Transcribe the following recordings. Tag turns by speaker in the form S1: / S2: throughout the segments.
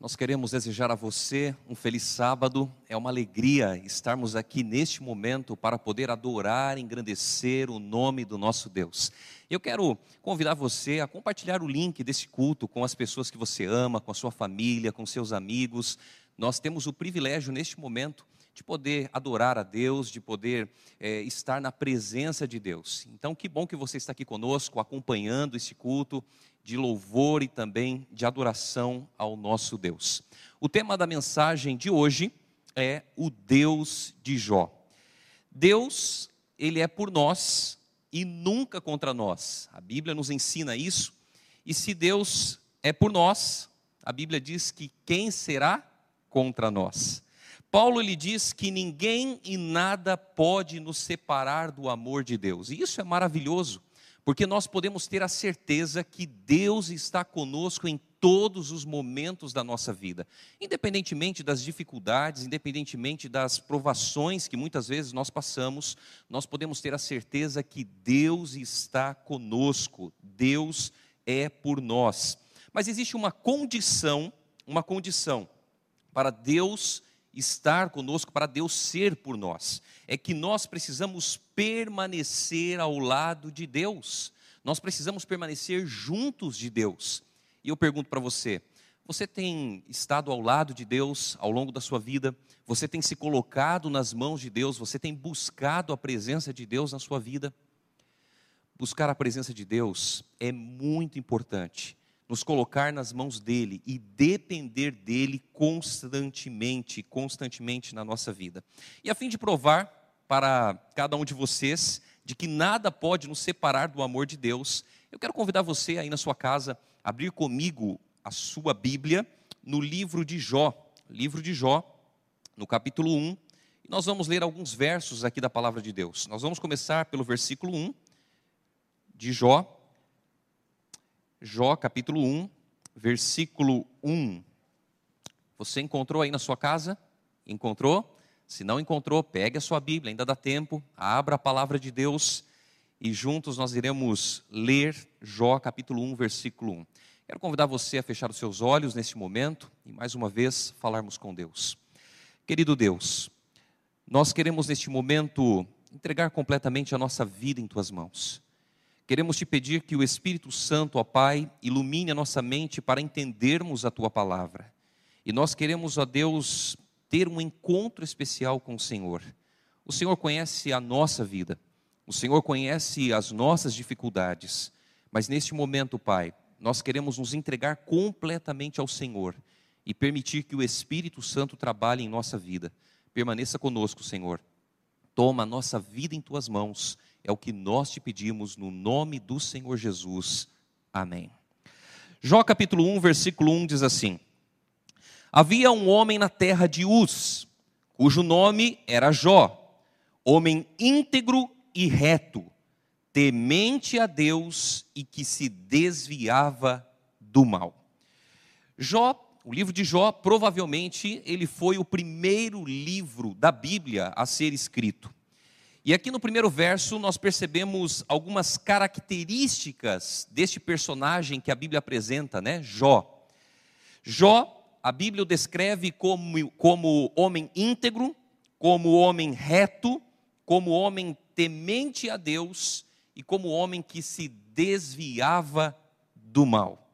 S1: Nós queremos desejar a você um feliz sábado. É uma alegria estarmos aqui neste momento para poder adorar, engrandecer o nome do nosso Deus. Eu quero convidar você a compartilhar o link desse culto com as pessoas que você ama, com a sua família, com seus amigos. Nós temos o privilégio neste momento de poder adorar a Deus, de poder é, estar na presença de Deus. Então, que bom que você está aqui conosco, acompanhando esse culto de louvor e também de adoração ao nosso Deus. O tema da mensagem de hoje é o Deus de Jó. Deus, ele é por nós e nunca contra nós. A Bíblia nos ensina isso. E se Deus é por nós, a Bíblia diz que quem será contra nós? Paulo lhe diz que ninguém e nada pode nos separar do amor de Deus. E isso é maravilhoso, porque nós podemos ter a certeza que Deus está conosco em todos os momentos da nossa vida, independentemente das dificuldades, independentemente das provações que muitas vezes nós passamos, nós podemos ter a certeza que Deus está conosco, Deus é por nós. Mas existe uma condição, uma condição para Deus estar conosco, para Deus ser por nós. É que nós precisamos permanecer ao lado de Deus. Nós precisamos permanecer juntos de Deus. E eu pergunto para você: você tem estado ao lado de Deus ao longo da sua vida? Você tem se colocado nas mãos de Deus? Você tem buscado a presença de Deus na sua vida? Buscar a presença de Deus é muito importante nos colocar nas mãos dele e depender dele constantemente, constantemente na nossa vida. E a fim de provar para cada um de vocês de que nada pode nos separar do amor de Deus, eu quero convidar você aí na sua casa a abrir comigo a sua Bíblia no livro de Jó, livro de Jó, no capítulo 1, e nós vamos ler alguns versos aqui da palavra de Deus. Nós vamos começar pelo versículo 1 de Jó, Jó capítulo 1, versículo 1. Você encontrou aí na sua casa? Encontrou? Se não encontrou, pegue a sua Bíblia, ainda dá tempo, abra a palavra de Deus e juntos nós iremos ler Jó capítulo 1, versículo 1. Quero convidar você a fechar os seus olhos neste momento e mais uma vez falarmos com Deus. Querido Deus, nós queremos neste momento entregar completamente a nossa vida em tuas mãos. Queremos te pedir que o Espírito Santo, ó Pai, ilumine a nossa mente para entendermos a tua palavra. E nós queremos, ó Deus, ter um encontro especial com o Senhor. O Senhor conhece a nossa vida, o Senhor conhece as nossas dificuldades, mas neste momento, Pai, nós queremos nos entregar completamente ao Senhor e permitir que o Espírito Santo trabalhe em nossa vida. Permaneça conosco, Senhor. Toma a nossa vida em tuas mãos é o que nós te pedimos no nome do Senhor Jesus. Amém. Jó capítulo 1, versículo 1 diz assim: Havia um homem na terra de Uz, cujo nome era Jó, homem íntegro e reto, temente a Deus e que se desviava do mal. Jó, o livro de Jó, provavelmente ele foi o primeiro livro da Bíblia a ser escrito. E aqui no primeiro verso nós percebemos algumas características deste personagem que a Bíblia apresenta, né? Jó. Jó, a Bíblia o descreve como, como homem íntegro, como homem reto, como homem temente a Deus e como homem que se desviava do mal.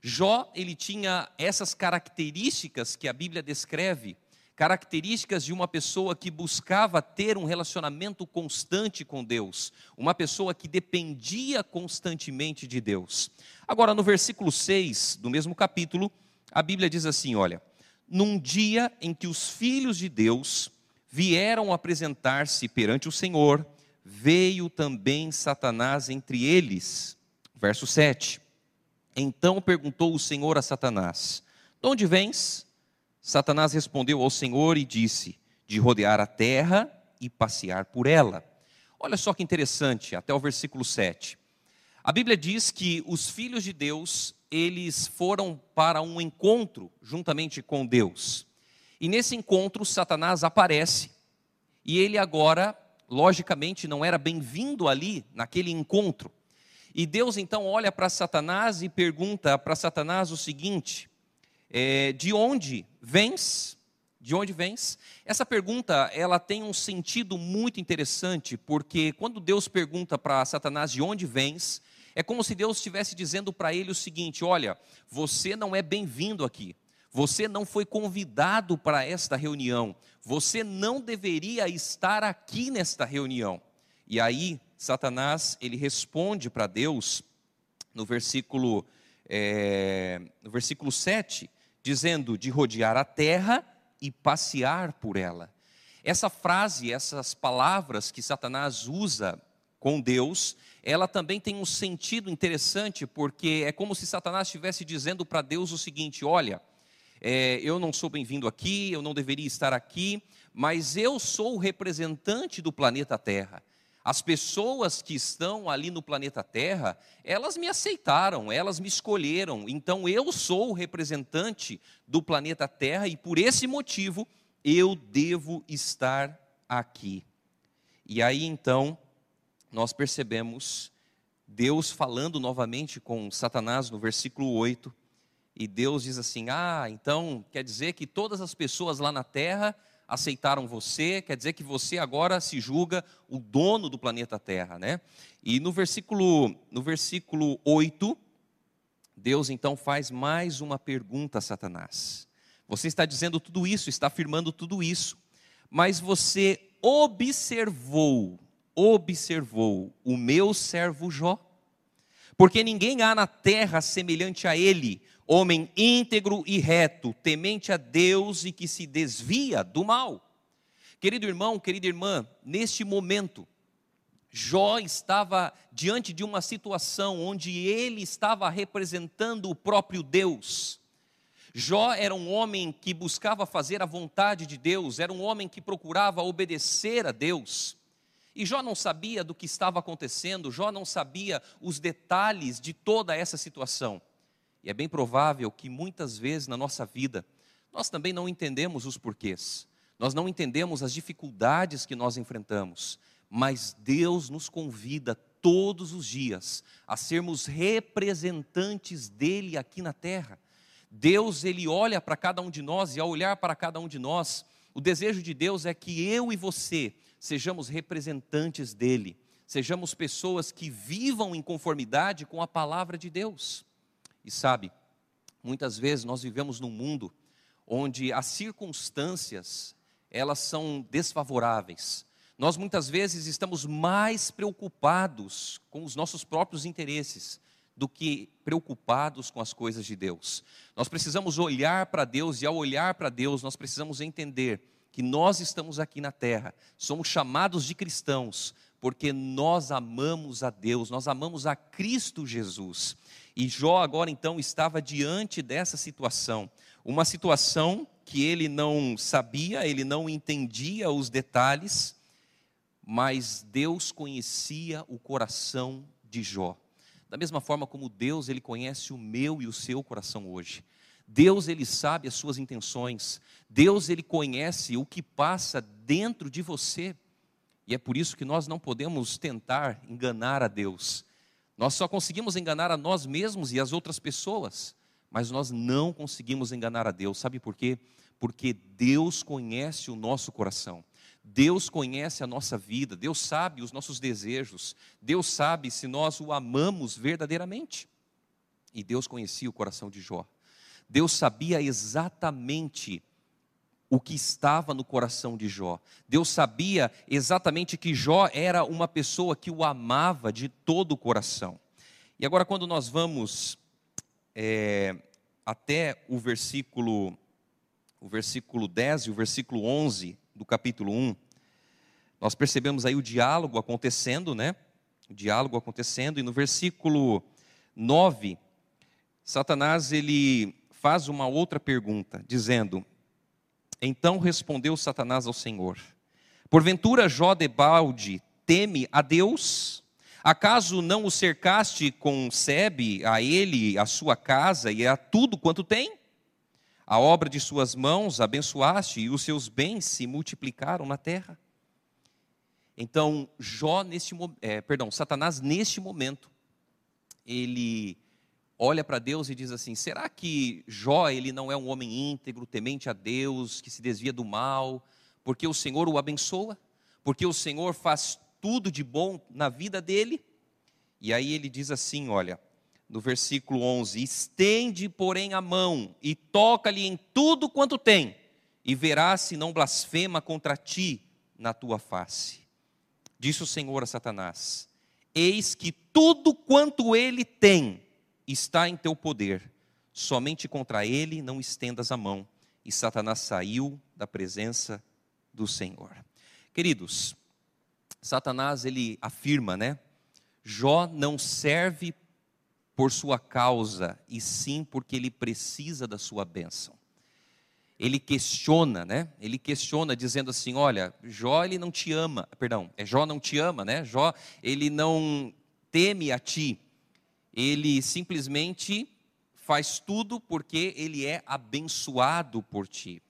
S1: Jó, ele tinha essas características que a Bíblia descreve características de uma pessoa que buscava ter um relacionamento constante com Deus, uma pessoa que dependia constantemente de Deus. Agora, no versículo 6 do mesmo capítulo, a Bíblia diz assim: olha, num dia em que os filhos de Deus vieram apresentar-se perante o Senhor, veio também Satanás entre eles. Verso 7. Então perguntou o Senhor a Satanás: De onde vens? Satanás respondeu ao Senhor e disse: De rodear a terra e passear por ela. Olha só que interessante, até o versículo 7. A Bíblia diz que os filhos de Deus, eles foram para um encontro juntamente com Deus. E nesse encontro, Satanás aparece. E ele agora, logicamente, não era bem-vindo ali, naquele encontro. E Deus então olha para Satanás e pergunta para Satanás o seguinte: é, de onde vens? De onde vens? Essa pergunta, ela tem um sentido muito interessante, porque quando Deus pergunta para Satanás de onde vens, é como se Deus estivesse dizendo para ele o seguinte: olha, você não é bem-vindo aqui. Você não foi convidado para esta reunião. Você não deveria estar aqui nesta reunião. E aí, Satanás, ele responde para Deus no versículo, é, no versículo 7, dizendo de rodear a terra e passear por ela. Essa frase, essas palavras que Satanás usa com Deus, ela também tem um sentido interessante, porque é como se Satanás estivesse dizendo para Deus o seguinte: olha, é, eu não sou bem-vindo aqui, eu não deveria estar aqui, mas eu sou o representante do planeta Terra. As pessoas que estão ali no planeta Terra, elas me aceitaram, elas me escolheram. Então eu sou o representante do planeta Terra e por esse motivo eu devo estar aqui. E aí então nós percebemos Deus falando novamente com Satanás no versículo 8, e Deus diz assim: Ah, então quer dizer que todas as pessoas lá na terra aceitaram você, quer dizer que você agora se julga o dono do planeta Terra, né? E no versículo, no versículo 8, Deus então faz mais uma pergunta a Satanás. Você está dizendo tudo isso, está afirmando tudo isso, mas você observou, observou o meu servo Jó? Porque ninguém há na terra semelhante a ele, homem íntegro e reto, temente a Deus e que se desvia do mal. Querido irmão, querida irmã, neste momento, Jó estava diante de uma situação onde ele estava representando o próprio Deus. Jó era um homem que buscava fazer a vontade de Deus, era um homem que procurava obedecer a Deus. E Jó não sabia do que estava acontecendo, Jó não sabia os detalhes de toda essa situação. E é bem provável que muitas vezes na nossa vida nós também não entendemos os porquês, nós não entendemos as dificuldades que nós enfrentamos, mas Deus nos convida todos os dias a sermos representantes dele aqui na terra. Deus, ele olha para cada um de nós e ao olhar para cada um de nós, o desejo de Deus é que eu e você sejamos representantes dele, sejamos pessoas que vivam em conformidade com a palavra de Deus. E sabe, muitas vezes nós vivemos num mundo onde as circunstâncias, elas são desfavoráveis. Nós muitas vezes estamos mais preocupados com os nossos próprios interesses do que preocupados com as coisas de Deus. Nós precisamos olhar para Deus e ao olhar para Deus, nós precisamos entender que nós estamos aqui na terra, somos chamados de cristãos, porque nós amamos a Deus, nós amamos a Cristo Jesus. E Jó agora então estava diante dessa situação, uma situação que ele não sabia, ele não entendia os detalhes, mas Deus conhecia o coração de Jó. Da mesma forma como Deus, ele conhece o meu e o seu coração hoje. Deus, ele sabe as suas intenções. Deus, ele conhece o que passa dentro de você. E é por isso que nós não podemos tentar enganar a Deus. Nós só conseguimos enganar a nós mesmos e as outras pessoas, mas nós não conseguimos enganar a Deus. Sabe por quê? Porque Deus conhece o nosso coração. Deus conhece a nossa vida, Deus sabe os nossos desejos, Deus sabe se nós o amamos verdadeiramente. E Deus conhecia o coração de Jó. Deus sabia exatamente o que estava no coração de Jó. Deus sabia exatamente que Jó era uma pessoa que o amava de todo o coração. E agora, quando nós vamos é, até o versículo, o versículo 10 e o versículo 11 do capítulo 1, nós percebemos aí o diálogo acontecendo, né? O diálogo acontecendo, e no versículo 9, Satanás ele faz uma outra pergunta, dizendo: então respondeu Satanás ao Senhor: Porventura Jó de balde teme a Deus? Acaso não o cercaste com sebe a ele, a sua casa e a tudo quanto tem? A obra de suas mãos abençoaste e os seus bens se multiplicaram na terra. Então, Jó neste é, perdão, Satanás neste momento ele olha para Deus e diz assim: será que Jó ele não é um homem íntegro, temente a Deus, que se desvia do mal, porque o Senhor o abençoa, porque o Senhor faz tudo de bom na vida dele? E aí ele diz assim: olha, no versículo 11: estende, porém, a mão e toca-lhe em tudo quanto tem, e verás se não blasfema contra ti na tua face. Disse o Senhor a Satanás: Eis que tudo quanto ele tem está em teu poder, somente contra ele não estendas a mão. E Satanás saiu da presença do Senhor. Queridos, Satanás ele afirma, né? Jó não serve por sua causa, e sim porque ele precisa da sua bênção. Ele questiona, né? Ele questiona dizendo assim: "Olha, Jó ele não te ama, perdão, é Jó não te ama, né? Jó ele não teme a ti ele simplesmente faz tudo porque ele é abençoado por ti.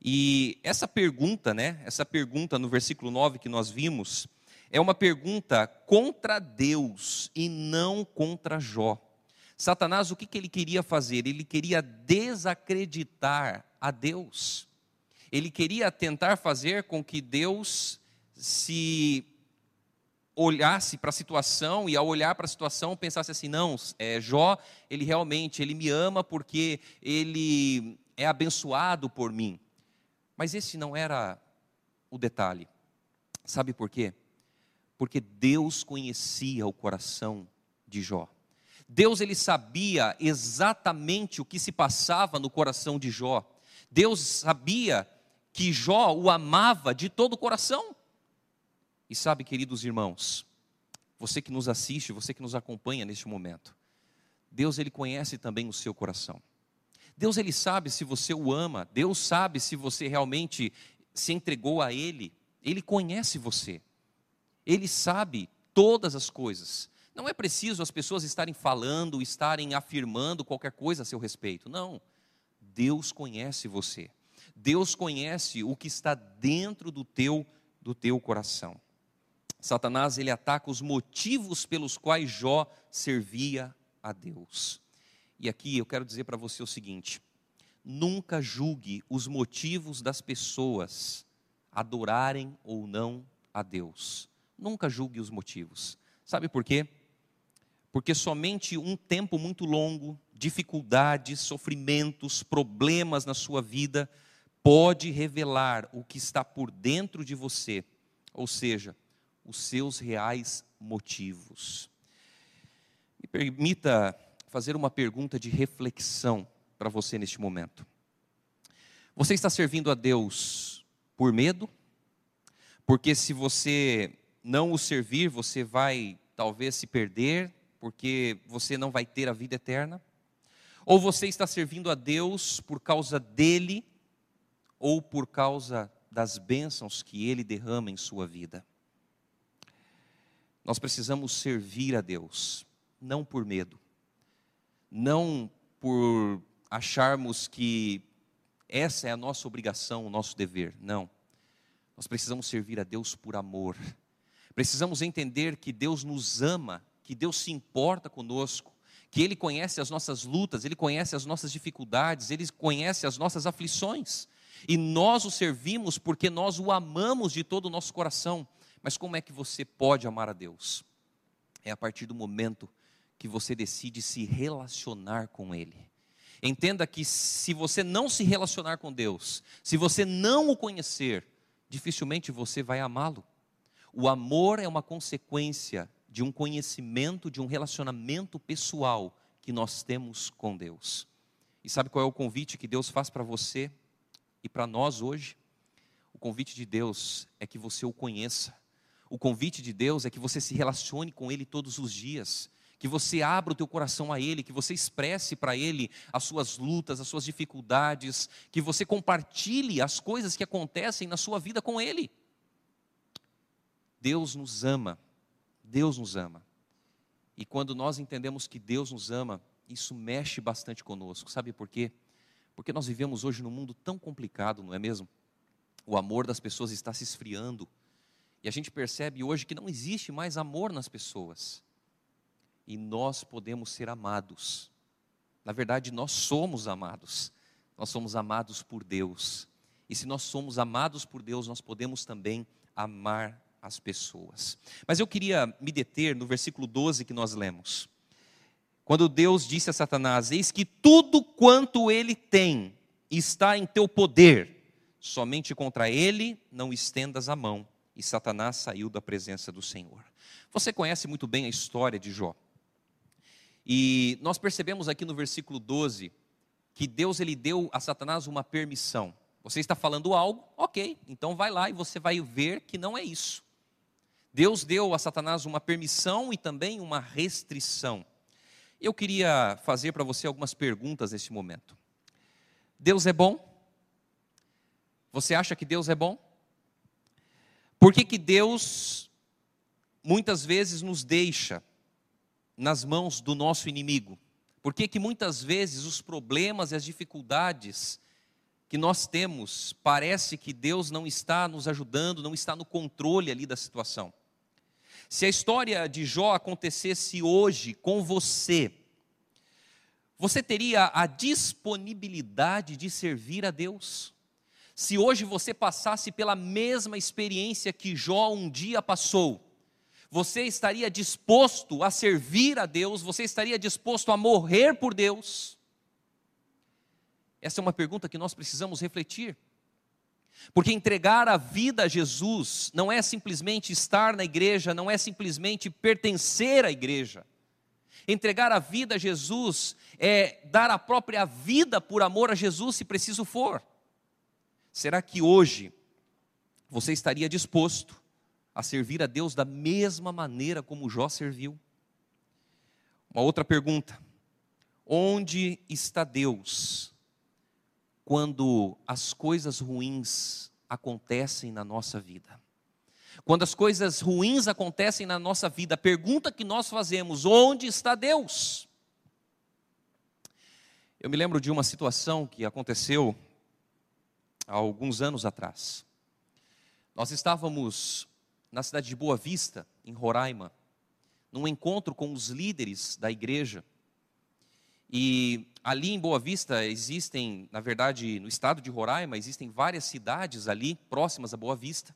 S1: E essa pergunta, né, essa pergunta no versículo 9 que nós vimos, é uma pergunta contra Deus e não contra Jó. Satanás, o que, que ele queria fazer? Ele queria desacreditar a Deus. Ele queria tentar fazer com que Deus se olhasse para a situação e ao olhar para a situação pensasse assim, não, é, Jó, ele realmente, ele me ama porque ele é abençoado por mim. Mas esse não era o detalhe. Sabe por quê? Porque Deus conhecia o coração de Jó. Deus ele sabia exatamente o que se passava no coração de Jó. Deus sabia que Jó o amava de todo o coração. E sabe, queridos irmãos, você que nos assiste, você que nos acompanha neste momento, Deus ele conhece também o seu coração. Deus ele sabe se você o ama, Deus sabe se você realmente se entregou a ele. Ele conhece você. Ele sabe todas as coisas. Não é preciso as pessoas estarem falando, estarem afirmando qualquer coisa a seu respeito. Não. Deus conhece você. Deus conhece o que está dentro do teu do teu coração. Satanás ele ataca os motivos pelos quais Jó servia a Deus. E aqui eu quero dizer para você o seguinte: nunca julgue os motivos das pessoas adorarem ou não a Deus. Nunca julgue os motivos. Sabe por quê? Porque somente um tempo muito longo, dificuldades, sofrimentos, problemas na sua vida, pode revelar o que está por dentro de você. Ou seja, os seus reais motivos. Me permita fazer uma pergunta de reflexão para você neste momento. Você está servindo a Deus por medo? Porque se você não o servir, você vai talvez se perder, porque você não vai ter a vida eterna? Ou você está servindo a Deus por causa dele ou por causa das bênçãos que ele derrama em sua vida? Nós precisamos servir a Deus, não por medo, não por acharmos que essa é a nossa obrigação, o nosso dever. Não. Nós precisamos servir a Deus por amor. Precisamos entender que Deus nos ama, que Deus se importa conosco, que Ele conhece as nossas lutas, Ele conhece as nossas dificuldades, Ele conhece as nossas aflições. E nós o servimos porque nós o amamos de todo o nosso coração. Mas como é que você pode amar a Deus? É a partir do momento que você decide se relacionar com Ele. Entenda que se você não se relacionar com Deus, se você não o conhecer, dificilmente você vai amá-lo. O amor é uma consequência de um conhecimento, de um relacionamento pessoal que nós temos com Deus. E sabe qual é o convite que Deus faz para você e para nós hoje? O convite de Deus é que você o conheça o convite de Deus é que você se relacione com Ele todos os dias, que você abra o teu coração a Ele, que você expresse para Ele as suas lutas, as suas dificuldades, que você compartilhe as coisas que acontecem na sua vida com Ele. Deus nos ama, Deus nos ama. E quando nós entendemos que Deus nos ama, isso mexe bastante conosco. Sabe por quê? Porque nós vivemos hoje num mundo tão complicado, não é mesmo? O amor das pessoas está se esfriando e a gente percebe hoje que não existe mais amor nas pessoas. e nós podemos ser amados. Na verdade, nós somos amados. Nós somos amados por Deus. E se nós somos amados por Deus, nós podemos também amar as pessoas. Mas eu queria me deter no versículo 12 que nós lemos. Quando Deus disse a Satanás: Eis que tudo quanto ele tem está em teu poder, somente contra ele não estendas a mão. E Satanás saiu da presença do Senhor. Você conhece muito bem a história de Jó. E nós percebemos aqui no versículo 12 que Deus ele deu a Satanás uma permissão. Você está falando algo, ok, então vai lá e você vai ver que não é isso. Deus deu a Satanás uma permissão e também uma restrição. Eu queria fazer para você algumas perguntas nesse momento. Deus é bom? Você acha que Deus é bom? Por que, que Deus muitas vezes nos deixa nas mãos do nosso inimigo? Por que, que muitas vezes os problemas e as dificuldades que nós temos, parece que Deus não está nos ajudando, não está no controle ali da situação? Se a história de Jó acontecesse hoje com você, você teria a disponibilidade de servir a Deus? Se hoje você passasse pela mesma experiência que Jó um dia passou, você estaria disposto a servir a Deus? Você estaria disposto a morrer por Deus? Essa é uma pergunta que nós precisamos refletir. Porque entregar a vida a Jesus não é simplesmente estar na igreja, não é simplesmente pertencer à igreja. Entregar a vida a Jesus é dar a própria vida por amor a Jesus, se preciso for. Será que hoje você estaria disposto a servir a Deus da mesma maneira como Jó serviu? Uma outra pergunta: onde está Deus quando as coisas ruins acontecem na nossa vida? Quando as coisas ruins acontecem na nossa vida, a pergunta que nós fazemos: onde está Deus? Eu me lembro de uma situação que aconteceu há alguns anos atrás. Nós estávamos na cidade de Boa Vista, em Roraima, num encontro com os líderes da igreja. E ali em Boa Vista existem, na verdade, no estado de Roraima, existem várias cidades ali próximas a Boa Vista.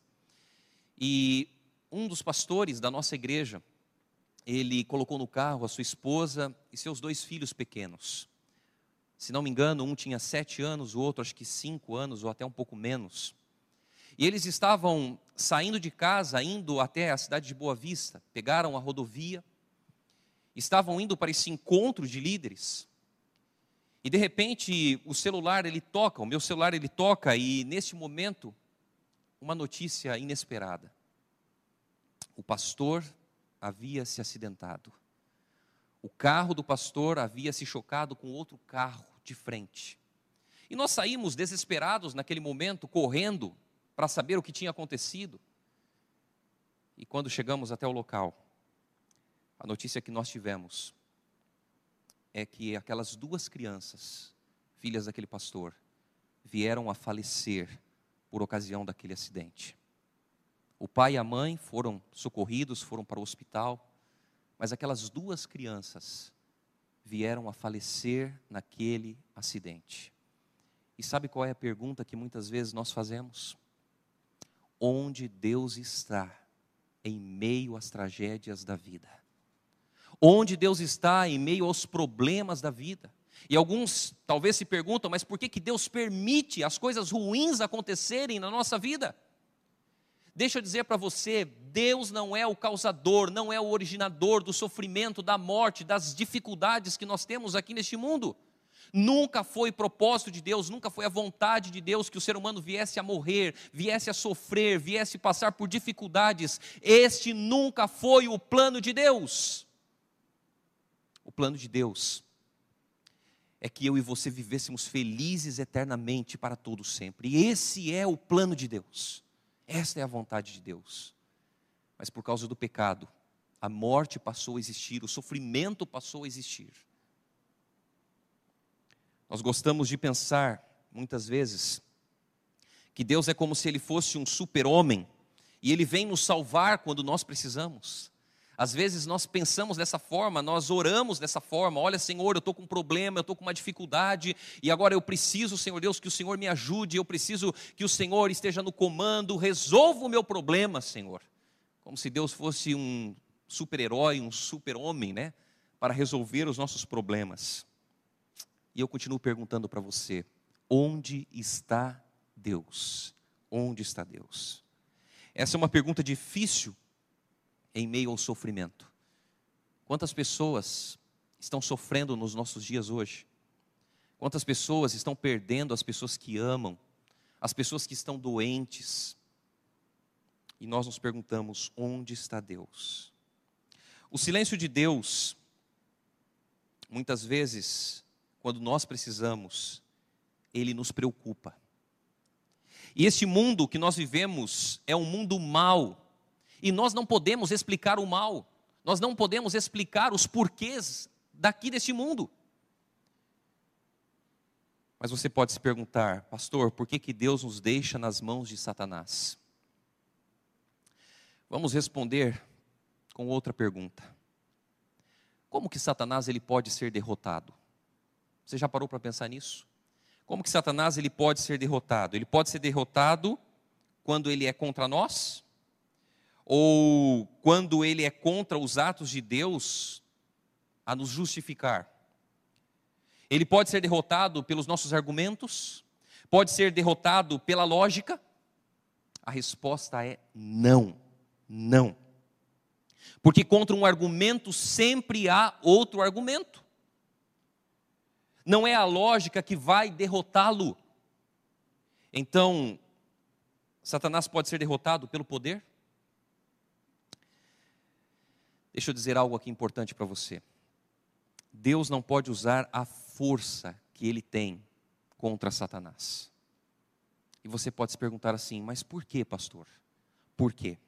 S1: E um dos pastores da nossa igreja, ele colocou no carro a sua esposa e seus dois filhos pequenos. Se não me engano, um tinha sete anos, o outro acho que cinco anos ou até um pouco menos. E eles estavam saindo de casa, indo até a cidade de Boa Vista, pegaram a rodovia, estavam indo para esse encontro de líderes. E de repente o celular ele toca, o meu celular ele toca e nesse momento uma notícia inesperada. O pastor havia se acidentado. O carro do pastor havia se chocado com outro carro de frente. E nós saímos desesperados naquele momento, correndo para saber o que tinha acontecido. E quando chegamos até o local, a notícia que nós tivemos é que aquelas duas crianças, filhas daquele pastor, vieram a falecer por ocasião daquele acidente. O pai e a mãe foram socorridos, foram para o hospital, mas aquelas duas crianças vieram a falecer naquele acidente. E sabe qual é a pergunta que muitas vezes nós fazemos? onde Deus está em meio às tragédias da vida. Onde Deus está em meio aos problemas da vida. E alguns talvez se perguntam, mas por que, que Deus permite as coisas ruins acontecerem na nossa vida? Deixa eu dizer para você, Deus não é o causador, não é o originador do sofrimento, da morte, das dificuldades que nós temos aqui neste mundo. Nunca foi propósito de Deus, nunca foi a vontade de Deus que o ser humano viesse a morrer, viesse a sofrer, viesse a passar por dificuldades. Este nunca foi o plano de Deus. O plano de Deus é que eu e você vivêssemos felizes eternamente para todo sempre. E esse é o plano de Deus. Esta é a vontade de Deus. Mas por causa do pecado, a morte passou a existir, o sofrimento passou a existir. Nós gostamos de pensar, muitas vezes, que Deus é como se ele fosse um super-homem e ele vem nos salvar quando nós precisamos. Às vezes nós pensamos dessa forma, nós oramos dessa forma. Olha, Senhor, eu estou com um problema, eu estou com uma dificuldade, e agora eu preciso, Senhor Deus, que o Senhor me ajude, eu preciso que o Senhor esteja no comando, resolva o meu problema, Senhor. Como se Deus fosse um super-herói, um super-homem, né? Para resolver os nossos problemas. E eu continuo perguntando para você: onde está Deus? Onde está Deus? Essa é uma pergunta difícil em meio ao sofrimento. Quantas pessoas estão sofrendo nos nossos dias hoje? Quantas pessoas estão perdendo as pessoas que amam, as pessoas que estão doentes? E nós nos perguntamos: onde está Deus? O silêncio de Deus, muitas vezes, quando nós precisamos, ele nos preocupa. E este mundo que nós vivemos é um mundo mau, e nós não podemos explicar o mal, nós não podemos explicar os porquês daqui deste mundo. Mas você pode se perguntar, pastor, por que, que Deus nos deixa nas mãos de Satanás? Vamos responder com outra pergunta. Como que Satanás ele pode ser derrotado? Você já parou para pensar nisso? Como que Satanás ele pode ser derrotado? Ele pode ser derrotado quando ele é contra nós? Ou quando ele é contra os atos de Deus a nos justificar. Ele pode ser derrotado pelos nossos argumentos, pode ser derrotado pela lógica. A resposta é não, não. Porque contra um argumento sempre há outro argumento. Não é a lógica que vai derrotá-lo. Então, Satanás pode ser derrotado pelo poder? Deixa eu dizer algo aqui importante para você. Deus não pode usar a força que ele tem contra Satanás. E você pode se perguntar assim: mas por que, pastor? Por quê?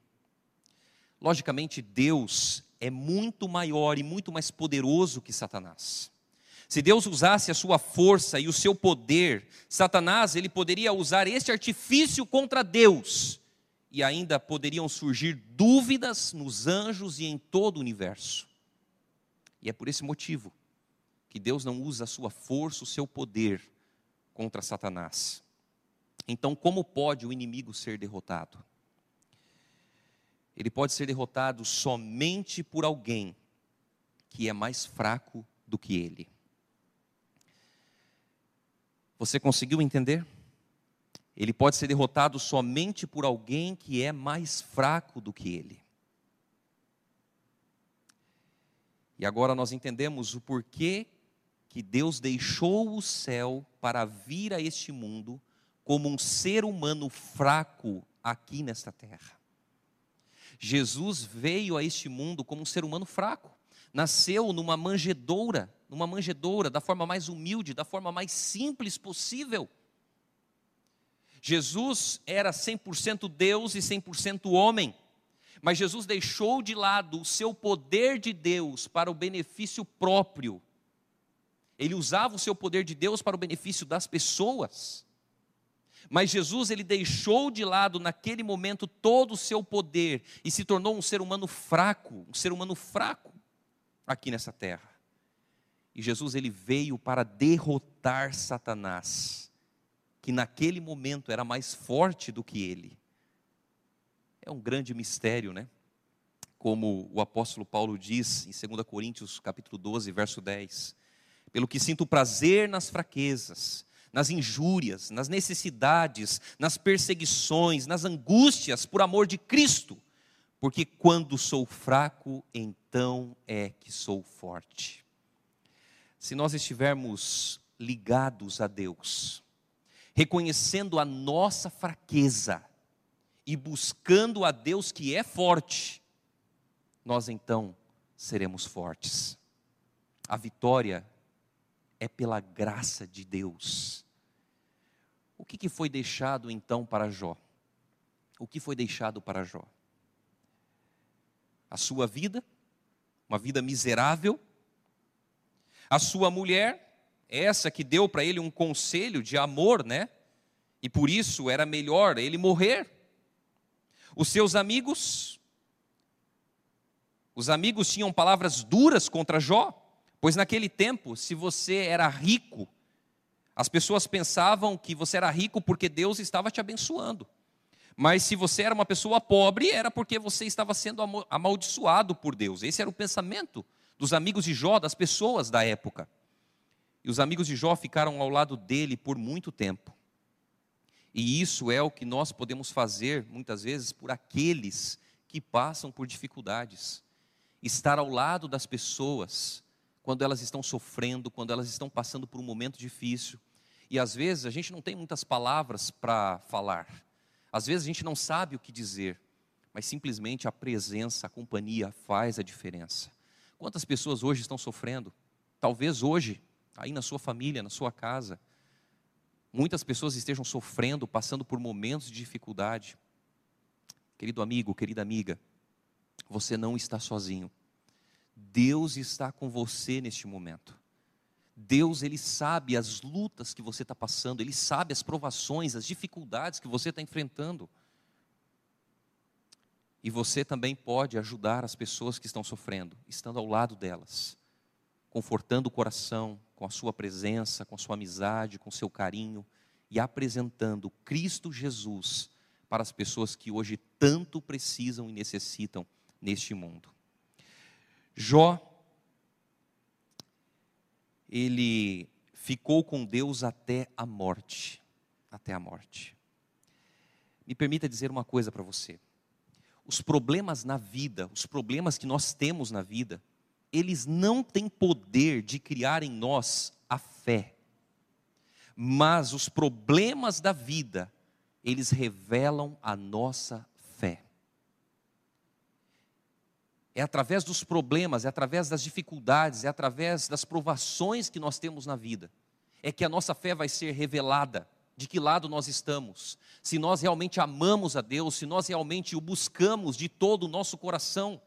S1: Logicamente, Deus é muito maior e muito mais poderoso que Satanás. Se Deus usasse a sua força e o seu poder, Satanás ele poderia usar este artifício contra Deus e ainda poderiam surgir dúvidas nos anjos e em todo o universo. E é por esse motivo que Deus não usa a sua força, o seu poder contra Satanás. Então, como pode o inimigo ser derrotado? Ele pode ser derrotado somente por alguém que é mais fraco do que ele. Você conseguiu entender? Ele pode ser derrotado somente por alguém que é mais fraco do que ele. E agora nós entendemos o porquê que Deus deixou o céu para vir a este mundo como um ser humano fraco aqui nesta terra. Jesus veio a este mundo como um ser humano fraco. Nasceu numa manjedoura, numa manjedoura, da forma mais humilde, da forma mais simples possível Jesus era 100% Deus e 100% homem, mas Jesus deixou de lado o seu poder de Deus para o benefício próprio. Ele usava o seu poder de Deus para o benefício das pessoas. Mas Jesus ele deixou de lado naquele momento todo o seu poder e se tornou um ser humano fraco, um ser humano fraco aqui nessa terra. E Jesus ele veio para derrotar Satanás que naquele momento era mais forte do que ele. É um grande mistério, né? Como o apóstolo Paulo diz em 2 Coríntios, capítulo 12, verso 10. Pelo que sinto prazer nas fraquezas, nas injúrias, nas necessidades, nas perseguições, nas angústias por amor de Cristo, porque quando sou fraco, então é que sou forte. Se nós estivermos ligados a Deus, reconhecendo a nossa fraqueza e buscando a Deus que é forte, nós então seremos fortes. A vitória é pela graça de Deus. O que, foi deixado então para Jó? O que foi deixado para Jó? A sua vida, uma vida miserável, a sua mulher, essa que deu para ele um conselho de amor, né? E por isso era melhor ele morrer. Os seus amigos, Os amigos tinham palavras duras contra Jó, pois naquele tempo, se você era rico, as pessoas pensavam que você era rico porque Deus estava te abençoando. Mas se você era uma pessoa pobre, era porque você estava sendo amaldiçoado por Deus. Esse era o pensamento dos amigos de Jó, das pessoas da época. E os amigos de Jó ficaram ao lado dele por muito tempo. E isso é o que nós podemos fazer, muitas vezes, por aqueles que passam por dificuldades. Estar ao lado das pessoas quando elas estão sofrendo, quando elas estão passando por um momento difícil. E às vezes a gente não tem muitas palavras para falar. Às vezes a gente não sabe o que dizer, mas simplesmente a presença, a companhia faz a diferença. Quantas pessoas hoje estão sofrendo? Talvez hoje, aí na sua família, na sua casa, muitas pessoas estejam sofrendo, passando por momentos de dificuldade. Querido amigo, querida amiga, você não está sozinho. Deus está com você neste momento. Deus, Ele sabe as lutas que você está passando, Ele sabe as provações, as dificuldades que você está enfrentando. E você também pode ajudar as pessoas que estão sofrendo, estando ao lado delas, confortando o coração com a sua presença, com a sua amizade, com o seu carinho e apresentando Cristo Jesus para as pessoas que hoje tanto precisam e necessitam neste mundo. Jó ele ficou com Deus até a morte. Até a morte. Me permita dizer uma coisa para você. Os problemas na vida, os problemas que nós temos na vida, eles não têm poder de criar em nós a fé. Mas os problemas da vida, eles revelam a nossa É através dos problemas, é através das dificuldades, é através das provações que nós temos na vida, é que a nossa fé vai ser revelada. De que lado nós estamos? Se nós realmente amamos a Deus, se nós realmente o buscamos de todo o nosso coração.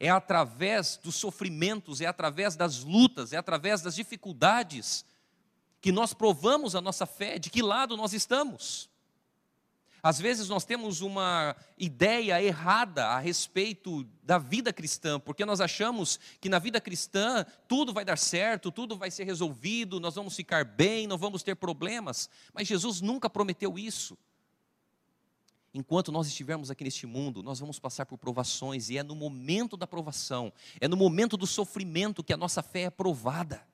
S1: É através dos sofrimentos, é através das lutas, é através das dificuldades que nós provamos a nossa fé, de que lado nós estamos. Às vezes nós temos uma ideia errada a respeito da vida cristã, porque nós achamos que na vida cristã tudo vai dar certo, tudo vai ser resolvido, nós vamos ficar bem, não vamos ter problemas. Mas Jesus nunca prometeu isso. Enquanto nós estivermos aqui neste mundo, nós vamos passar por provações, e é no momento da provação, é no momento do sofrimento que a nossa fé é provada.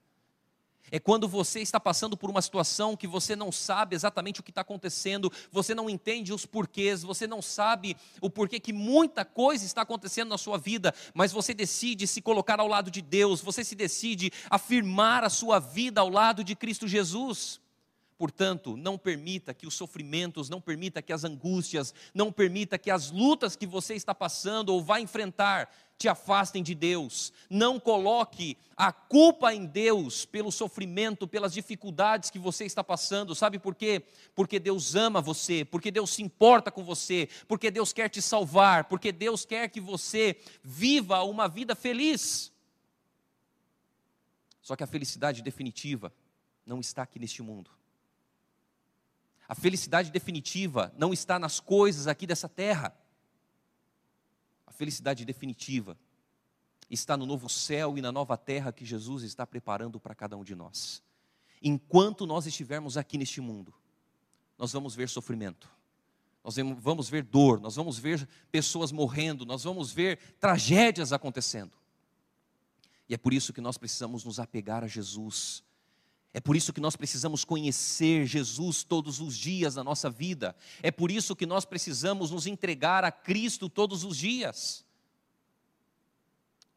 S1: É quando você está passando por uma situação que você não sabe exatamente o que está acontecendo, você não entende os porquês, você não sabe o porquê que muita coisa está acontecendo na sua vida, mas você decide se colocar ao lado de Deus, você se decide afirmar a sua vida ao lado de Cristo Jesus. Portanto, não permita que os sofrimentos, não permita que as angústias, não permita que as lutas que você está passando ou vai enfrentar te afastem de Deus. Não coloque a culpa em Deus pelo sofrimento, pelas dificuldades que você está passando. Sabe por quê? Porque Deus ama você, porque Deus se importa com você, porque Deus quer te salvar, porque Deus quer que você viva uma vida feliz. Só que a felicidade definitiva não está aqui neste mundo. A felicidade definitiva não está nas coisas aqui dessa terra. A felicidade definitiva está no novo céu e na nova terra que Jesus está preparando para cada um de nós. Enquanto nós estivermos aqui neste mundo, nós vamos ver sofrimento, nós vamos ver dor, nós vamos ver pessoas morrendo, nós vamos ver tragédias acontecendo. E é por isso que nós precisamos nos apegar a Jesus, é por isso que nós precisamos conhecer Jesus todos os dias da nossa vida. É por isso que nós precisamos nos entregar a Cristo todos os dias.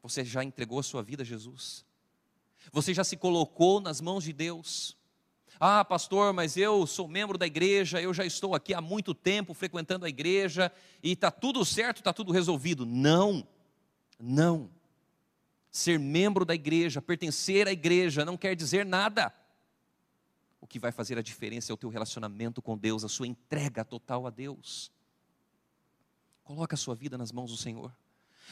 S1: Você já entregou a sua vida a Jesus? Você já se colocou nas mãos de Deus? Ah, pastor, mas eu sou membro da igreja, eu já estou aqui há muito tempo frequentando a igreja e está tudo certo, está tudo resolvido. Não, não. Ser membro da igreja, pertencer à igreja, não quer dizer nada. Que vai fazer a diferença é o teu relacionamento com Deus, a sua entrega total a Deus. Coloca a sua vida nas mãos do Senhor.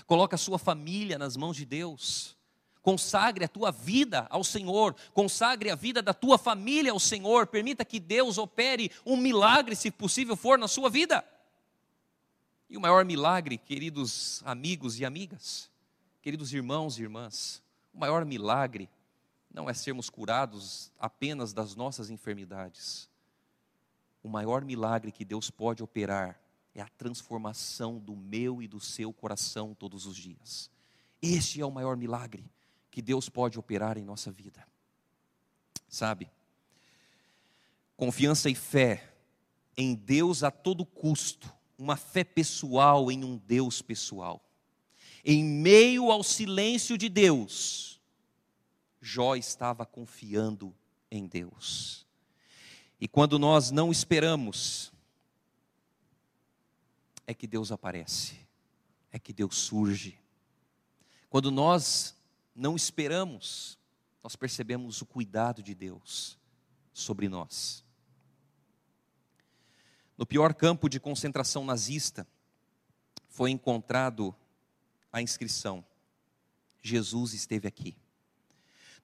S1: Coloca a sua família nas mãos de Deus. Consagre a tua vida ao Senhor, consagre a vida da tua família ao Senhor. Permita que Deus opere um milagre, se possível for, na sua vida. E o maior milagre, queridos amigos e amigas, Queridos irmãos e irmãs, o maior milagre não é sermos curados apenas das nossas enfermidades. O maior milagre que Deus pode operar é a transformação do meu e do seu coração todos os dias. Este é o maior milagre que Deus pode operar em nossa vida. Sabe? Confiança e fé em Deus a todo custo, uma fé pessoal em um Deus pessoal. Em meio ao silêncio de Deus, Jó estava confiando em Deus. E quando nós não esperamos, é que Deus aparece, é que Deus surge. Quando nós não esperamos, nós percebemos o cuidado de Deus sobre nós. No pior campo de concentração nazista, foi encontrado a inscrição: Jesus esteve aqui.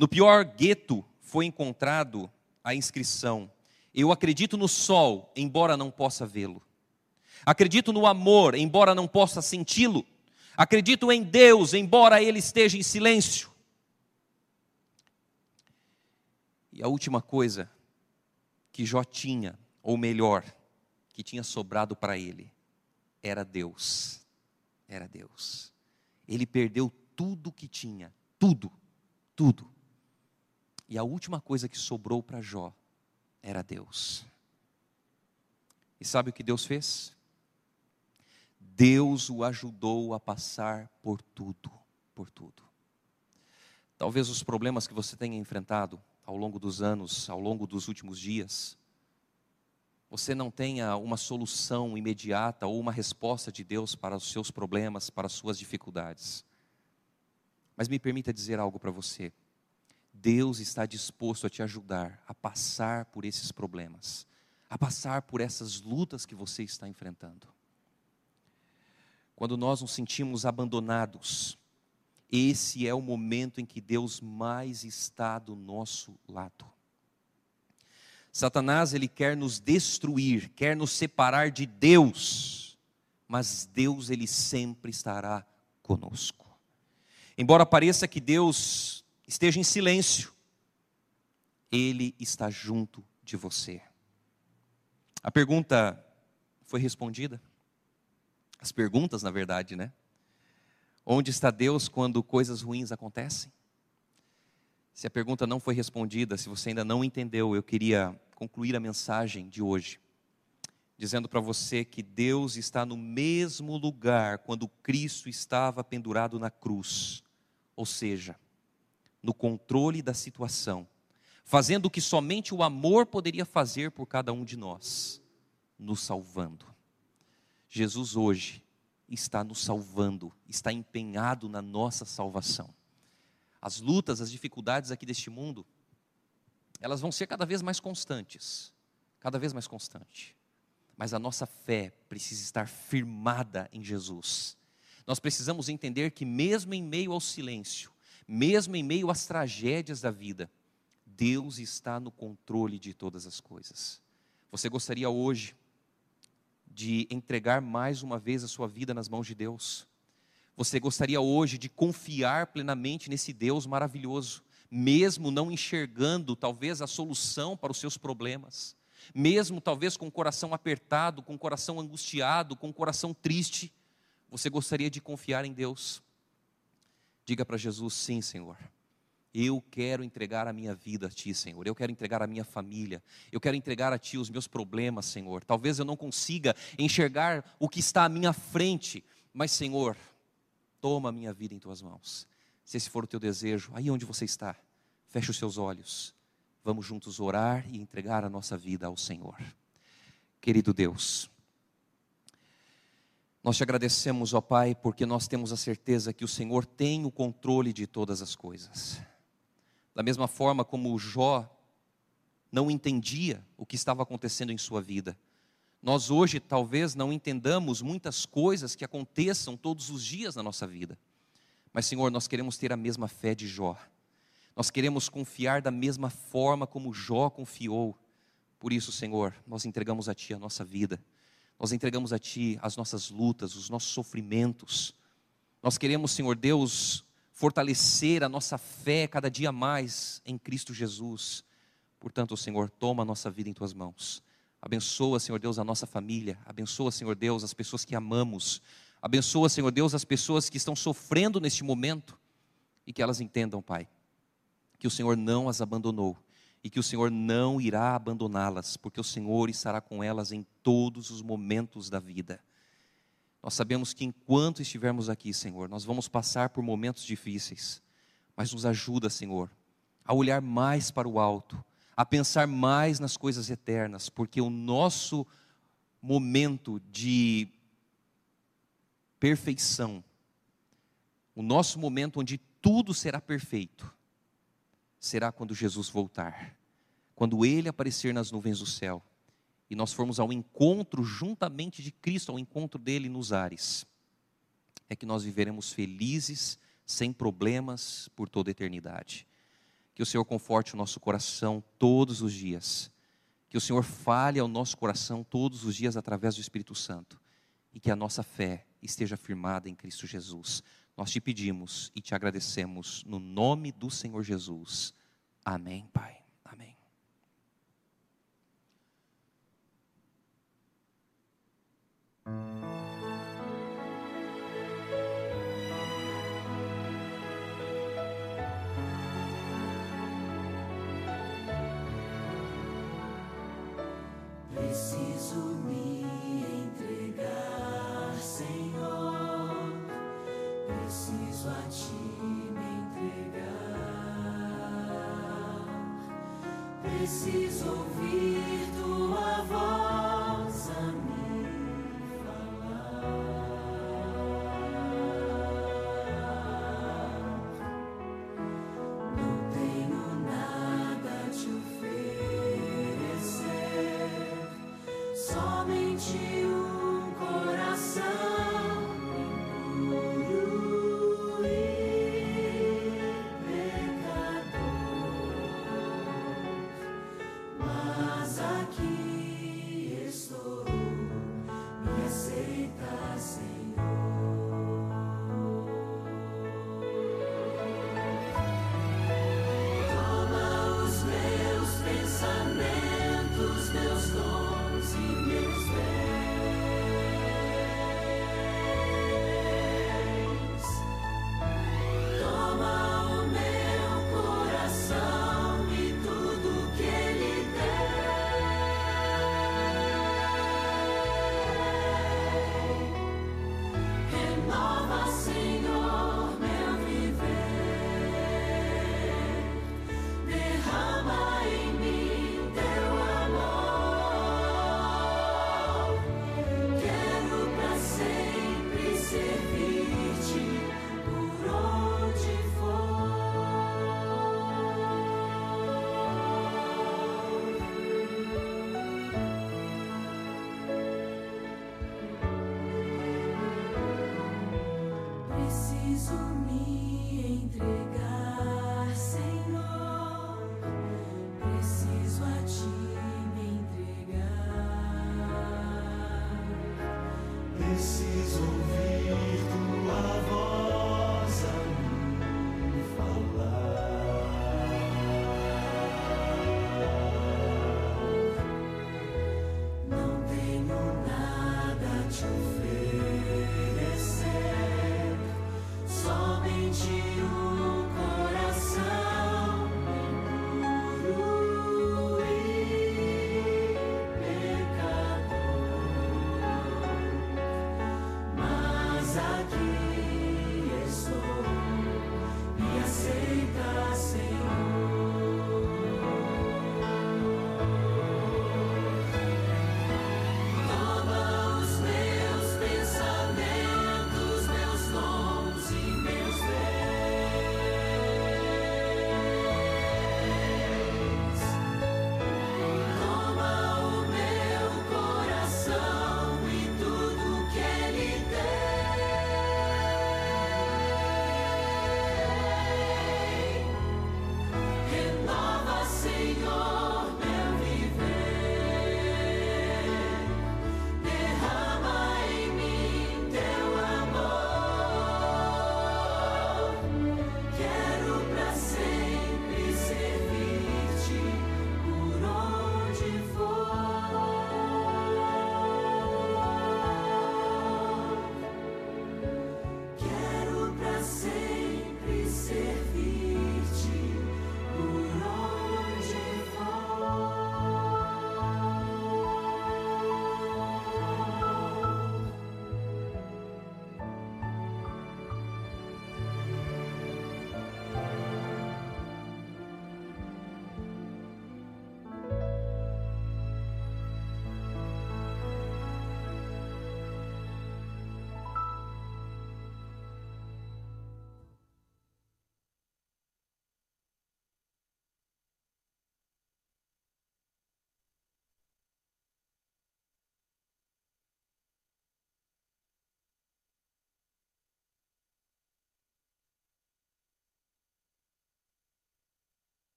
S1: No pior gueto, foi encontrado a inscrição: Eu acredito no sol, embora não possa vê-lo. Acredito no amor, embora não possa senti-lo. Acredito em Deus, embora ele esteja em silêncio. E a última coisa que Jó tinha, ou melhor, que tinha sobrado para ele, era Deus. Era Deus. Ele perdeu tudo que tinha, tudo, tudo. E a última coisa que sobrou para Jó era Deus. E sabe o que Deus fez? Deus o ajudou a passar por tudo, por tudo. Talvez os problemas que você tenha enfrentado ao longo dos anos, ao longo dos últimos dias, você não tenha uma solução imediata ou uma resposta de Deus para os seus problemas, para as suas dificuldades. Mas me permita dizer algo para você. Deus está disposto a te ajudar a passar por esses problemas, a passar por essas lutas que você está enfrentando quando nós nos sentimos abandonados, esse é o momento em que Deus mais está do nosso lado. Satanás, ele quer nos destruir, quer nos separar de Deus, mas Deus, ele sempre estará conosco. Embora pareça que Deus esteja em silêncio, ele está junto de você. A pergunta foi respondida? As perguntas, na verdade, né? Onde está Deus quando coisas ruins acontecem? Se a pergunta não foi respondida, se você ainda não entendeu, eu queria concluir a mensagem de hoje, dizendo para você que Deus está no mesmo lugar quando Cristo estava pendurado na cruz, ou seja, no controle da situação, fazendo o que somente o amor poderia fazer por cada um de nós, nos salvando. Jesus hoje está nos salvando, está empenhado na nossa salvação. As lutas, as dificuldades aqui deste mundo, elas vão ser cada vez mais constantes, cada vez mais constante. Mas a nossa fé precisa estar firmada em Jesus. Nós precisamos entender que mesmo em meio ao silêncio, mesmo em meio às tragédias da vida, Deus está no controle de todas as coisas. Você gostaria hoje de entregar mais uma vez a sua vida nas mãos de Deus? Você gostaria hoje de confiar plenamente nesse Deus maravilhoso, mesmo não enxergando talvez a solução para os seus problemas, mesmo talvez com o coração apertado, com o coração angustiado, com o coração triste, você gostaria de confiar em Deus? Diga para Jesus: sim, Senhor. Eu quero entregar a minha vida a Ti, Senhor. Eu quero entregar a minha família. Eu quero entregar a Ti os meus problemas, Senhor. Talvez eu não consiga enxergar o que está à minha frente, mas, Senhor, toma a minha vida em Tuas mãos. Se esse for o Teu desejo, aí onde você está, feche os seus olhos. Vamos juntos orar e entregar a nossa vida ao Senhor. Querido Deus, nós te agradecemos, ó Pai, porque nós temos a certeza que o Senhor tem o controle de todas as coisas. Da mesma forma como Jó não entendia o que estava acontecendo em sua vida. Nós hoje talvez não entendamos muitas coisas que aconteçam todos os dias na nossa vida. Mas, Senhor, nós queremos ter a mesma fé de Jó. Nós queremos confiar da mesma forma como Jó confiou. Por isso, Senhor, nós entregamos a Ti a nossa vida. Nós entregamos a Ti as nossas lutas, os nossos sofrimentos. Nós queremos, Senhor Deus, fortalecer a nossa fé cada dia mais em Cristo Jesus. Portanto, Senhor, toma a nossa vida em tuas mãos. Abençoa, Senhor Deus, a nossa família. Abençoa, Senhor Deus, as pessoas que amamos. Abençoa, Senhor Deus, as pessoas que estão sofrendo neste momento e que elas entendam, Pai, que o Senhor não as abandonou e que o Senhor não irá abandoná-las, porque o Senhor estará com elas em todos os momentos da vida. Nós sabemos que enquanto estivermos aqui, Senhor, nós vamos passar por momentos difíceis, mas nos ajuda, Senhor, a olhar mais para o alto, a pensar mais nas coisas eternas, porque o nosso momento de perfeição, o nosso momento onde tudo será perfeito, será quando Jesus voltar, quando ele aparecer nas nuvens do céu e nós formos ao encontro juntamente de Cristo, ao encontro dele nos ares, é que nós viveremos felizes, sem problemas, por toda a eternidade. Que o Senhor conforte o nosso coração todos os dias. Que o Senhor fale ao nosso coração todos os dias através do Espírito Santo. E que a nossa fé esteja firmada em Cristo Jesus. Nós te pedimos e te agradecemos no nome do Senhor Jesus. Amém, Pai.